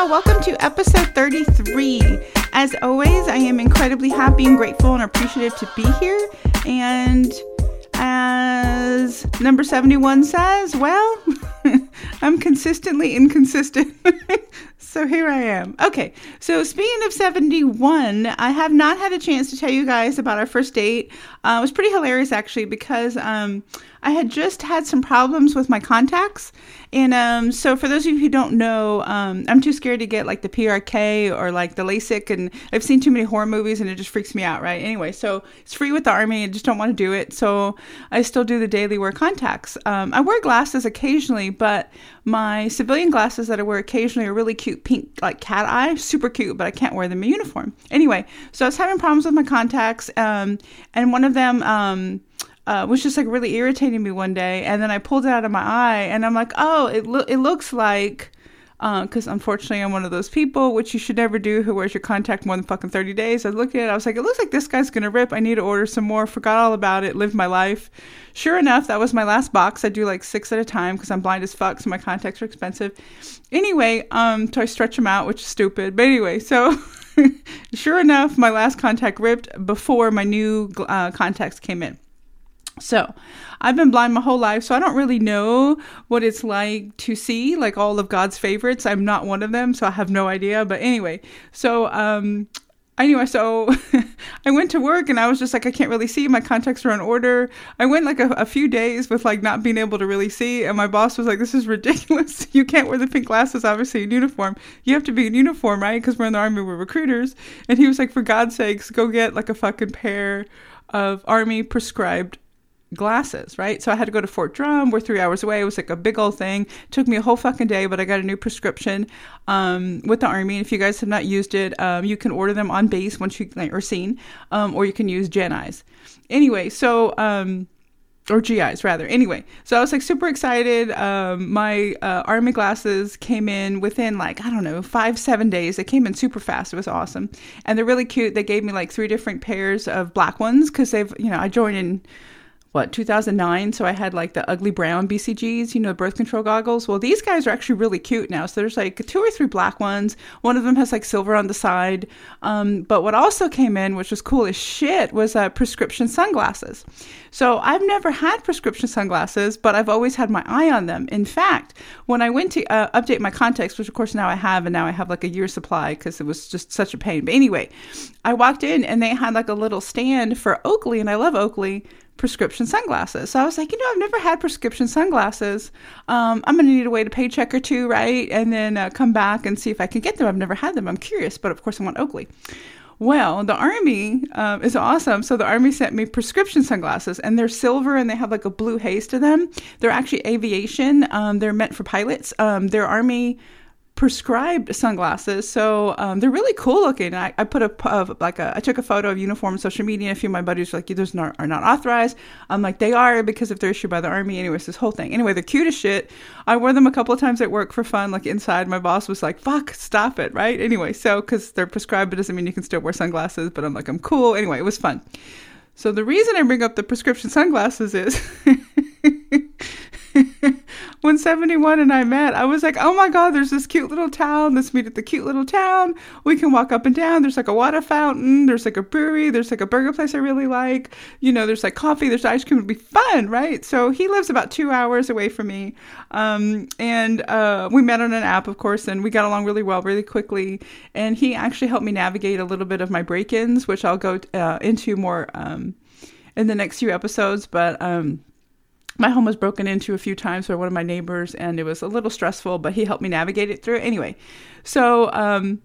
y'all. Welcome to episode 33. As always, I am incredibly happy and grateful and appreciative to be here. And as number 71 says, well, I'm consistently inconsistent. so here I am. Okay, so speaking of 71, I have not had a chance to tell you guys about our first date. Uh, it was pretty hilarious actually because um, I had just had some problems with my contacts. And um, so, for those of you who don't know, um, I'm too scared to get like the PRK or like the LASIK, and I've seen too many horror movies, and it just freaks me out, right? Anyway, so it's free with the army. I just don't want to do it, so I still do the daily wear contacts. Um, I wear glasses occasionally, but my civilian glasses that I wear occasionally are really cute, pink like cat eye, super cute, but I can't wear them in uniform. Anyway, so I was having problems with my contacts, um, and one of them um, uh, was just like really irritating me one day. And then I pulled it out of my eye, and I'm like, oh, it lo- it looks like. Because uh, unfortunately, I'm one of those people, which you should never do, who wears your contact more than fucking 30 days. I looked at it, I was like, it looks like this guy's gonna rip. I need to order some more. Forgot all about it, lived my life. Sure enough, that was my last box. I do like six at a time because I'm blind as fuck, so my contacts are expensive. Anyway, um, so I stretch them out, which is stupid. But anyway, so sure enough, my last contact ripped before my new uh, contacts came in. So, I've been blind my whole life, so I don't really know what it's like to see like all of God's favorites. I'm not one of them, so I have no idea. But anyway, so um anyway, so I went to work and I was just like, I can't really see. My contacts are on order. I went like a, a, few days with like not being able to really see. And my boss was like, this is ridiculous. you can't wear the pink glasses, obviously, in uniform. You have to be in uniform, right? Because we're in the army, we're recruiters. And he was like, for God's sakes, go get like a fucking pair of army prescribed glasses, right? So I had to go to Fort Drum. We're three hours away. It was like a big old thing. It took me a whole fucking day, but I got a new prescription um, with the Army. And if you guys have not used it, um, you can order them on base once you are seen, um, or you can use Gen Eyes. Anyway, so um, or GIs rather. Anyway, so I was like super excited. Um, my uh, army glasses came in within like I don't know five seven days. They came in super fast. It was awesome, and they're really cute. They gave me like three different pairs of black ones because they've you know I joined in what 2009 so i had like the ugly brown bcgs you know birth control goggles. Well these guys are actually really cute now. So there's like two or three black ones. One of them has like silver on the side. Um, but what also came in which was cool as shit was uh, prescription sunglasses. So i've never had prescription sunglasses but i've always had my eye on them. In fact when i went to uh, update my contacts which of course now i have and now i have like a year supply because it was just such a pain. But anyway i walked in and they had like a little stand for oakley and i love oakley prescription sunglasses. So I was like, you know, I've never had prescription sunglasses. Um, I'm going to need to wait a paycheck or two, right? And then uh, come back and see if I can get them. I've never had them. I'm curious, but of course I want Oakley. Well, the Army uh, is awesome. So the Army sent me prescription sunglasses, and they're silver and they have like a blue haze to them. They're actually aviation. Um, they're meant for pilots. Um, they're Army prescribed sunglasses. So um, they're really cool looking. I, I put a like a I took a photo of uniform on social media. And a few of my buddies were like, "Those not, are not authorized." I'm like, "They are because if they're issued by the army." Anyways, this whole thing. Anyway, they're cute as shit. I wore them a couple of times at work for fun. Like inside, my boss was like, "Fuck, stop it!" Right? Anyway, so because they're prescribed, it doesn't mean you can still wear sunglasses. But I'm like, I'm cool. Anyway, it was fun. So the reason I bring up the prescription sunglasses is. when 71 and I met, I was like, oh my God, there's this cute little town. Let's meet at the cute little town. We can walk up and down. There's like a water fountain. There's like a brewery. There's like a burger place I really like. You know, there's like coffee. There's ice cream. It'd be fun, right? So he lives about two hours away from me. Um, and uh, we met on an app, of course, and we got along really well, really quickly. And he actually helped me navigate a little bit of my break ins, which I'll go uh, into more um, in the next few episodes. But, um, my home was broken into a few times by one of my neighbors and it was a little stressful but he helped me navigate it through anyway so um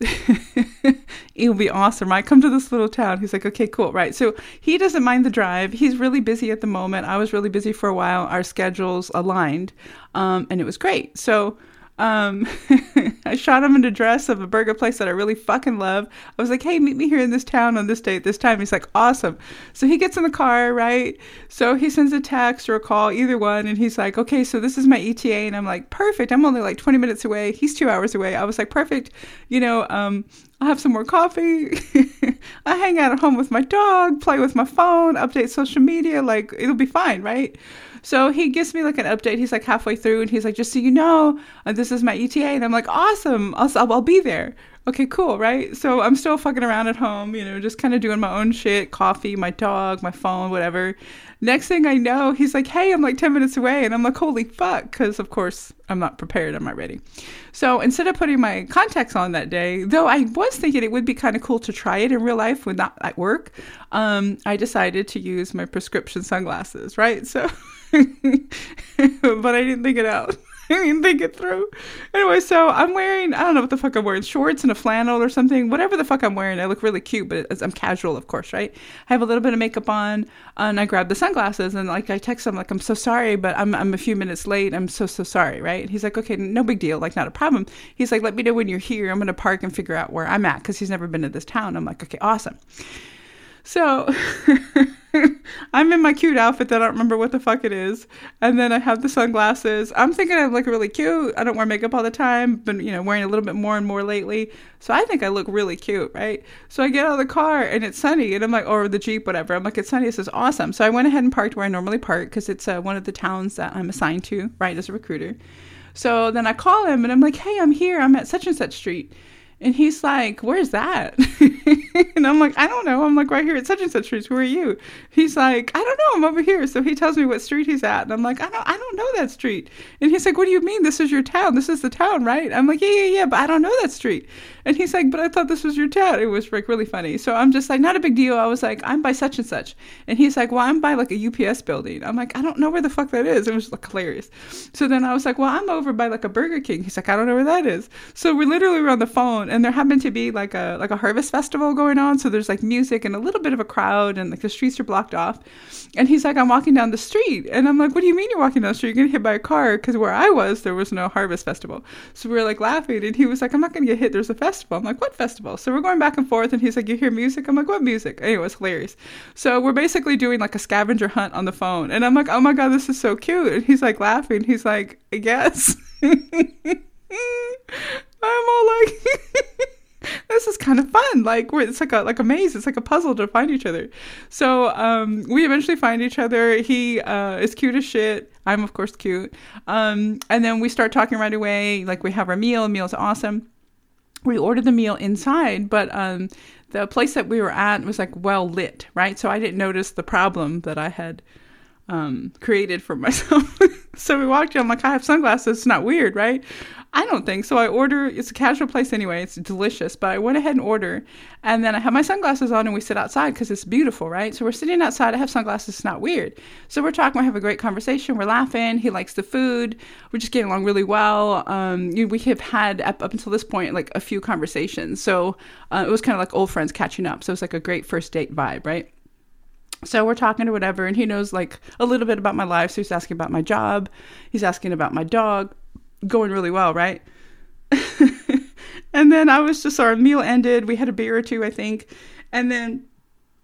it'll be awesome. Right come to this little town. He's like okay cool. Right. So he doesn't mind the drive. He's really busy at the moment. I was really busy for a while. Our schedules aligned um, and it was great. So um, I shot him in a dress of a burger place that I really fucking love. I was like, hey, meet me here in this town on this date, this time. He's like, awesome. So he gets in the car, right? So he sends a text or a call, either one. And he's like, okay, so this is my ETA. And I'm like, perfect. I'm only like 20 minutes away. He's two hours away. I was like, perfect. You know, um, I'll have some more coffee. I hang out at home with my dog, play with my phone, update social media. Like, it'll be fine, right? So he gives me like an update. He's like halfway through and he's like, just so you know, uh, this is my ETA. And I'm like, awesome. I'll, I'll, be there. Okay, cool, right? So I'm still fucking around at home, you know, just kind of doing my own shit, coffee, my dog, my phone, whatever. Next thing I know, he's like, hey, I'm like 10 minutes away. And I'm like, holy fuck. Because, of course, I'm not prepared. I'm not ready. So instead of putting my contacts on that day, though I was thinking it would be kind of cool to try it in real life when not at work, um, I decided to use my prescription sunglasses, right? So, but I didn't think it out. I didn't think it through. Anyway, so I'm wearing, I don't know what the fuck I'm wearing, shorts and a flannel or something. Whatever the fuck I'm wearing, I look really cute, but I'm casual, of course, right? I have a little bit of makeup on, and I grab the sunglasses, and like I text him, like, I'm so sorry, but I'm, I'm a few minutes late. I'm so, so sorry, right? He's like, okay, no big deal, like, not a problem. He's like, let me know when you're here. I'm going to park and figure out where I'm at because he's never been to this town. I'm like, okay, awesome. So I'm in my cute outfit that I don't remember what the fuck it is. And then I have the sunglasses. I'm thinking I look really cute. I don't wear makeup all the time, but you know, wearing a little bit more and more lately. So I think I look really cute, right? So I get out of the car and it's sunny and I'm like, or the Jeep, whatever. I'm like, it's sunny. This is awesome. So I went ahead and parked where I normally park because it's uh, one of the towns that I'm assigned to, right, as a recruiter. So then I call him and I'm like, hey, I'm here. I'm at such and such street. And he's like, Where's that? and I'm like, I don't know. I'm like, right here at such and such street. Who are you? He's like, I don't know. I'm over here. So he tells me what street he's at. And I'm like, I don't I don't know that street. And he's like, What do you mean? This is your town. This is the town, right? I'm like, Yeah, yeah, yeah, but I don't know that street. And he's like, But I thought this was your town. It was like really funny. So I'm just like, not a big deal. I was like, I'm by such and such. And he's like, Well, I'm by like a UPS building. I'm like, I don't know where the fuck that is. It was like hilarious. So then I was like, Well, I'm over by like a Burger King. He's like, I don't know where that is. So we literally were on the phone and there happened to be like a like a harvest festival going on. So there's like music and a little bit of a crowd and like the streets are blocked off. And he's like i'm walking down the street. And i'm like what do you mean you're walking down the street? You're gonna hit by a car. Because where i was there was no harvest festival. So we were like laughing and he was like i'm not gonna get hit. There's a festival. I'm like what festival? So we're going back and forth and he's like you hear music? I'm like what music? Anyway it's hilarious. So we're basically doing like a scavenger hunt on the phone. And i'm like oh my god this is so cute. And he's like laughing. He's like i guess I'm all like this is kind of fun. Like we're, it's like a like a maze. It's like a puzzle to find each other. So um, we eventually find each other. He uh, is cute as shit. I'm of course cute. Um, and then we start talking right away. Like we have our meal. Meal's awesome. We ordered the meal inside, but um, the place that we were at was like well lit, right? So I didn't notice the problem that I had um, created for myself. so we walked in. I'm like, I have sunglasses. It's not weird, right? I don't think so. I order. It's a casual place anyway. It's delicious, but I went ahead and order, and then I have my sunglasses on, and we sit outside because it's beautiful, right? So we're sitting outside. I have sunglasses. It's not weird. So we're talking. We have a great conversation. We're laughing. He likes the food. We're just getting along really well. Um, we have had up, up until this point like a few conversations. So uh, it was kind of like old friends catching up. So it's like a great first date vibe, right? So we're talking or whatever, and he knows like a little bit about my life. So he's asking about my job. He's asking about my dog going really well, right? and then I was just, our meal ended. We had a beer or two, I think. And then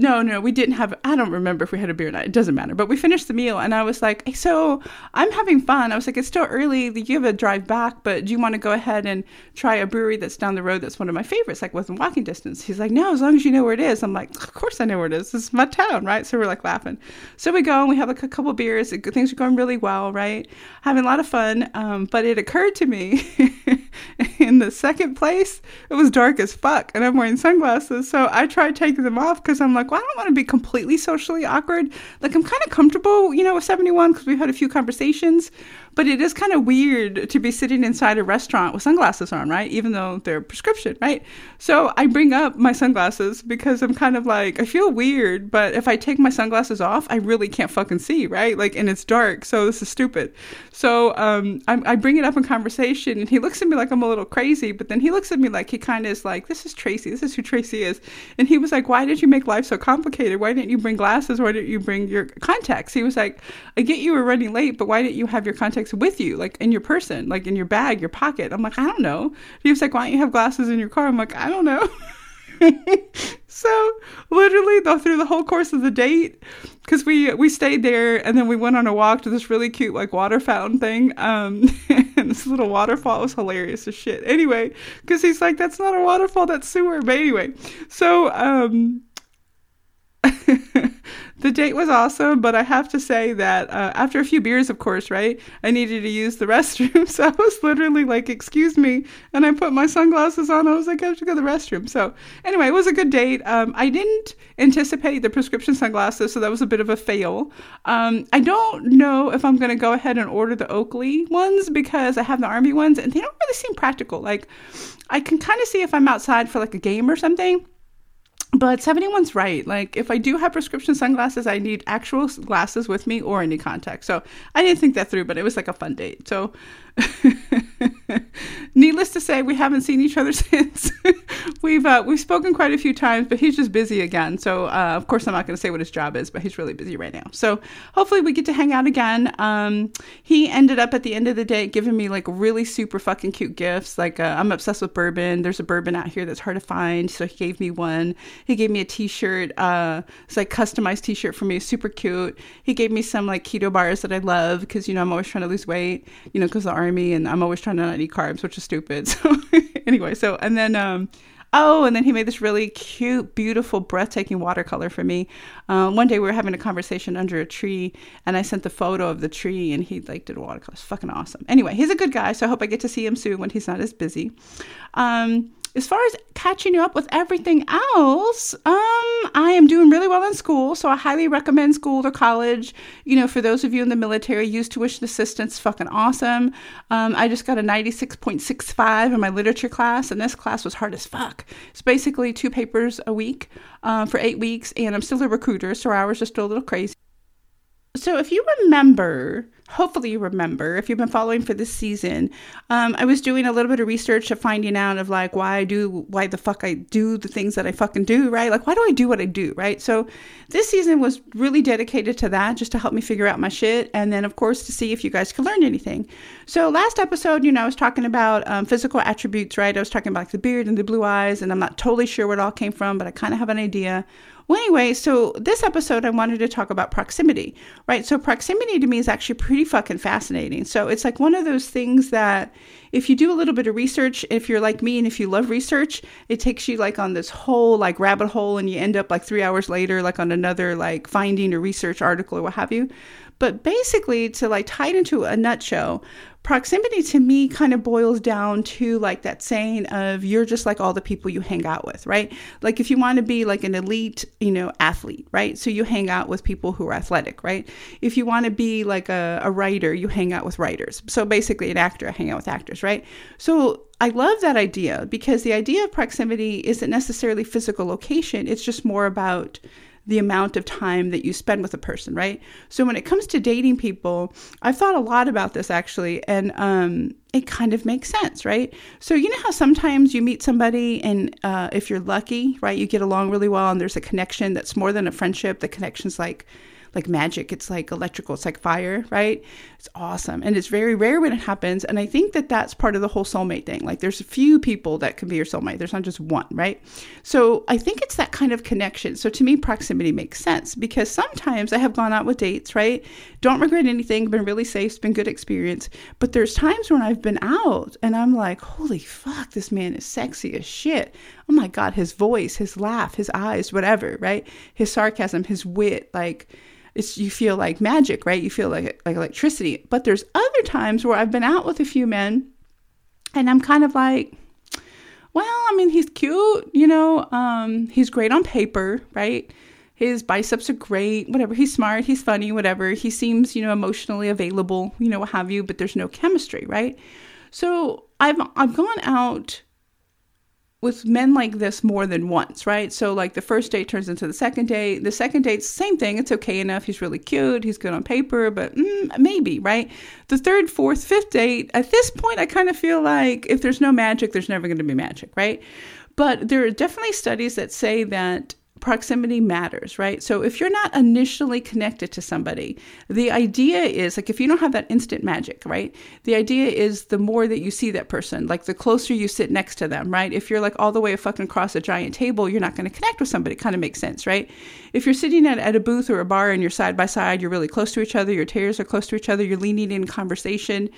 no, no, we didn't have. I don't remember if we had a beer or not. It doesn't matter. But we finished the meal, and I was like, hey, "So I'm having fun." I was like, "It's still early. You have a drive back, but do you want to go ahead and try a brewery that's down the road? That's one of my favorites, like within walking distance." He's like, "No, as long as you know where it is." I'm like, "Of course I know where it is. This is my town, right?" So we're like laughing. So we go and we have like a couple beers. Things are going really well, right? Having a lot of fun. Um, but it occurred to me in the second place, it was dark as fuck, and I'm wearing sunglasses. So I tried taking them off because I'm like well, I don't want to be completely socially awkward. Like, I'm kind of comfortable, you know, with 71 because we've had a few conversations, but it is kind of weird to be sitting inside a restaurant with sunglasses on, right? Even though they're prescription, right? So I bring up my sunglasses because I'm kind of like, I feel weird, but if I take my sunglasses off, I really can't fucking see, right? Like, and it's dark, so this is stupid. So um, I, I bring it up in conversation, and he looks at me like I'm a little crazy, but then he looks at me like he kind of is like, this is Tracy, this is who Tracy is. And he was like, why did you make life so complicated? Why didn't you bring glasses? Why didn't you bring your contacts? He was like, I get you were running late, but why didn't you have your contacts? with you, like in your person, like in your bag, your pocket. I'm like, I don't know. He was like, why don't you have glasses in your car? I'm like, I don't know. so literally though through the whole course of the date because we we stayed there and then we went on a walk to this really cute like water fountain thing um and this little waterfall was hilarious as shit. Anyway because he's like that's not a waterfall that's sewer. But anyway so um the date was awesome, but I have to say that uh, after a few beers, of course, right, I needed to use the restroom. So I was literally like, excuse me. And I put my sunglasses on. I was like, I have to go to the restroom. So anyway, it was a good date. Um, I didn't anticipate the prescription sunglasses, so that was a bit of a fail. Um, I don't know if I'm going to go ahead and order the Oakley ones because I have the Army ones and they don't really seem practical. Like, I can kind of see if I'm outside for like a game or something but 71's right. Like, if I do have prescription sunglasses, I need actual glasses with me or any contact. So I didn't think that through, but it was like a fun date. So, needless to say, we haven't seen each other since. we've uh, we've spoken quite a few times, but he's just busy again. So, uh, of course, I'm not going to say what his job is, but he's really busy right now. So, hopefully, we get to hang out again. Um, he ended up at the end of the day giving me like really super fucking cute gifts. Like, uh, I'm obsessed with bourbon. There's a bourbon out here that's hard to find, so he gave me one. He gave me a T-shirt. Uh, it's like customized T-shirt for me, super cute. He gave me some like keto bars that I love because you know I'm always trying to lose weight, you know, because the army, and I'm always trying to not eat carbs, which is stupid. So anyway, so and then um, Oh, and then he made this really cute, beautiful, breathtaking watercolor for me. Uh, one day we were having a conversation under a tree, and I sent the photo of the tree, and he like did a watercolor. It's fucking awesome. Anyway, he's a good guy, so I hope I get to see him soon when he's not as busy. Um, as far as catching you up with everything else, um, I am doing really well in school, so I highly recommend school or college. You know, for those of you in the military, use tuition assistance, fucking awesome. Um, I just got a 96.65 in my literature class, and this class was hard as fuck. It's basically two papers a week uh, for eight weeks, and I'm still a recruiter, so our hours are still a little crazy. So, if you remember, hopefully you remember, if you've been following for this season, um, I was doing a little bit of research of finding out of like why I do, why the fuck I do the things that I fucking do, right? Like, why do I do what I do, right? So, this season was really dedicated to that, just to help me figure out my shit, and then of course to see if you guys could learn anything. So, last episode, you know, I was talking about um, physical attributes, right? I was talking about like, the beard and the blue eyes, and I'm not totally sure where it all came from, but I kind of have an idea. Well, anyway, so this episode I wanted to talk about proximity, right? So proximity to me is actually pretty fucking fascinating. So it's like one of those things that if you do a little bit of research, if you're like me and if you love research, it takes you like on this whole like rabbit hole and you end up like 3 hours later like on another like finding or research article or what have you. But basically, to like tie it into a nutshell, proximity to me kind of boils down to like that saying of you're just like all the people you hang out with, right? Like if you want to be like an elite, you know, athlete, right? So you hang out with people who are athletic, right? If you want to be like a, a writer, you hang out with writers. So basically, an actor, I hang out with actors, right? So I love that idea because the idea of proximity isn't necessarily physical location, it's just more about the amount of time that you spend with a person, right? So when it comes to dating people, I've thought a lot about this actually, and um, it kind of makes sense, right? So you know how sometimes you meet somebody, and uh, if you're lucky, right, you get along really well, and there's a connection that's more than a friendship. The connection's like like magic. It's like electrical. It's like fire, right? It's awesome. And it's very rare when it happens. And I think that that's part of the whole soulmate thing. Like there's a few people that can be your soulmate. There's not just one, right? So I think it's that kind of connection. So to me, proximity makes sense because sometimes I have gone out with dates, right? Don't regret anything, been really safe, it's been good experience. But there's times when I've been out and I'm like, holy fuck, this man is sexy as shit. Oh my God, his voice, his laugh, his eyes, whatever, right? His sarcasm, his wit, like, it's you feel like magic, right? You feel like like electricity. But there's other times where I've been out with a few men and I'm kind of like well, I mean, he's cute, you know, um, he's great on paper, right? His biceps are great, whatever. He's smart, he's funny, whatever. He seems, you know, emotionally available, you know, what have you, but there's no chemistry, right? So I've I've gone out with men like this more than once, right? So like the first date turns into the second date. The second date, same thing. It's okay enough. He's really cute. He's good on paper, but mm, maybe, right? The third, fourth, fifth date, at this point, I kind of feel like if there's no magic, there's never going to be magic, right? But there are definitely studies that say that proximity matters, right? So if you're not initially connected to somebody, the idea is like if you don't have that instant magic, right? The idea is the more that you see that person, like the closer you sit next to them, right? If you're like all the way fucking across a giant table, you're not going to connect with somebody. It kind of makes sense, right? If you're sitting at, at a booth or a bar and you're side by side, you're really close to each other, your chairs are close to each other, you're leaning in conversation,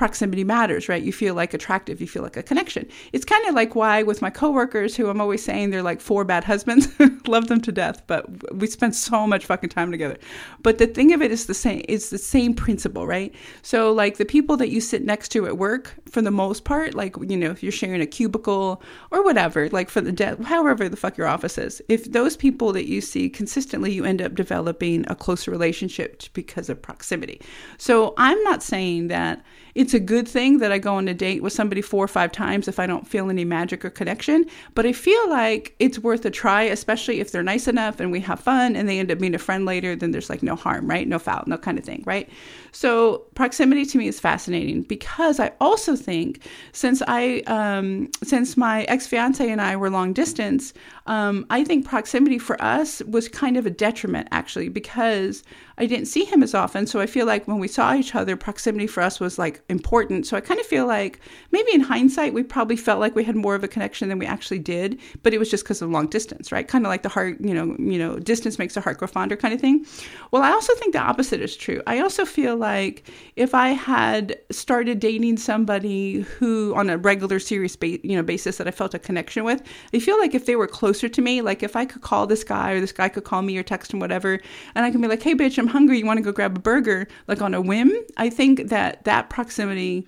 proximity matters, right? You feel like attractive, you feel like a connection. It's kind of like why with my coworkers who I'm always saying they're like four bad husbands, love them to death, but we spend so much fucking time together. But the thing of it is the same, it's the same principle, right? So like the people that you sit next to at work, for the most part, like, you know, if you're sharing a cubicle or whatever, like for the debt, however the fuck your office is, if those people that you see consistently, you end up developing a closer relationship because of proximity. So I'm not saying that it's a good thing that I go on a date with somebody four or five times if I don't feel any magic or connection. But I feel like it's worth a try, especially if they're nice enough and we have fun and they end up being a friend later, then there's like no harm, right? No foul, no kind of thing, right? So proximity to me is fascinating because I also think since I um, since my ex fiance and I were long distance, um, I think proximity for us was kind of a detriment actually because I didn't see him as often. So I feel like when we saw each other, proximity for us was like important. So I kind of feel like maybe in hindsight, we probably felt like we had more of a connection than we actually did, but it was just because of long distance, right? Kind of like the heart, you know, you know, distance makes the heart grow fonder kind of thing. Well, I also think the opposite is true. I also feel like if I had started dating somebody who on a regular serious ba- you know basis that I felt a connection with, I feel like if they were closer to me, like if I could call this guy or this guy could call me or text him whatever, and I can be like, "Hey bitch, I'm hungry. You want to go grab a burger?" like on a whim, I think that that proximity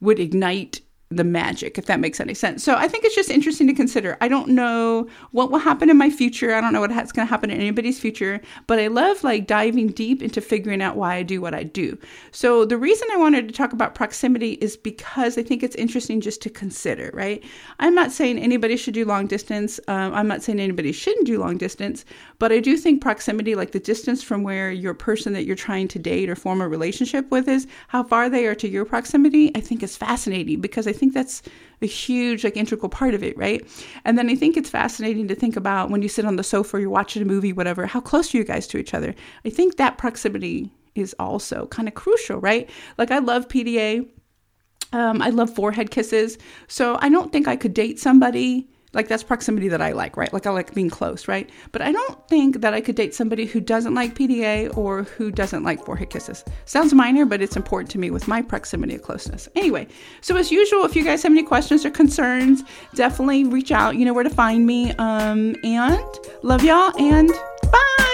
would ignite the magic, if that makes any sense. So I think it's just interesting to consider. I don't know what will happen in my future. I don't know what's going to happen in anybody's future, but I love like diving deep into figuring out why I do what I do. So the reason I wanted to talk about proximity is because I think it's interesting just to consider, right? I'm not saying anybody should do long distance. Um, I'm not saying anybody shouldn't do long distance, but I do think proximity, like the distance from where your person that you're trying to date or form a relationship with is, how far they are to your proximity, I think is fascinating because I think that's a huge, like, integral part of it, right? And then I think it's fascinating to think about when you sit on the sofa, you're watching a movie, whatever, how close are you guys to each other? I think that proximity is also kind of crucial, right? Like, I love PDA. Um, I love forehead kisses. So I don't think I could date somebody like that's proximity that I like, right? Like I like being close, right? But I don't think that I could date somebody who doesn't like PDA or who doesn't like forehead kisses. Sounds minor, but it's important to me with my proximity of closeness. Anyway, so as usual, if you guys have any questions or concerns, definitely reach out. You know where to find me. Um, and love y'all and bye.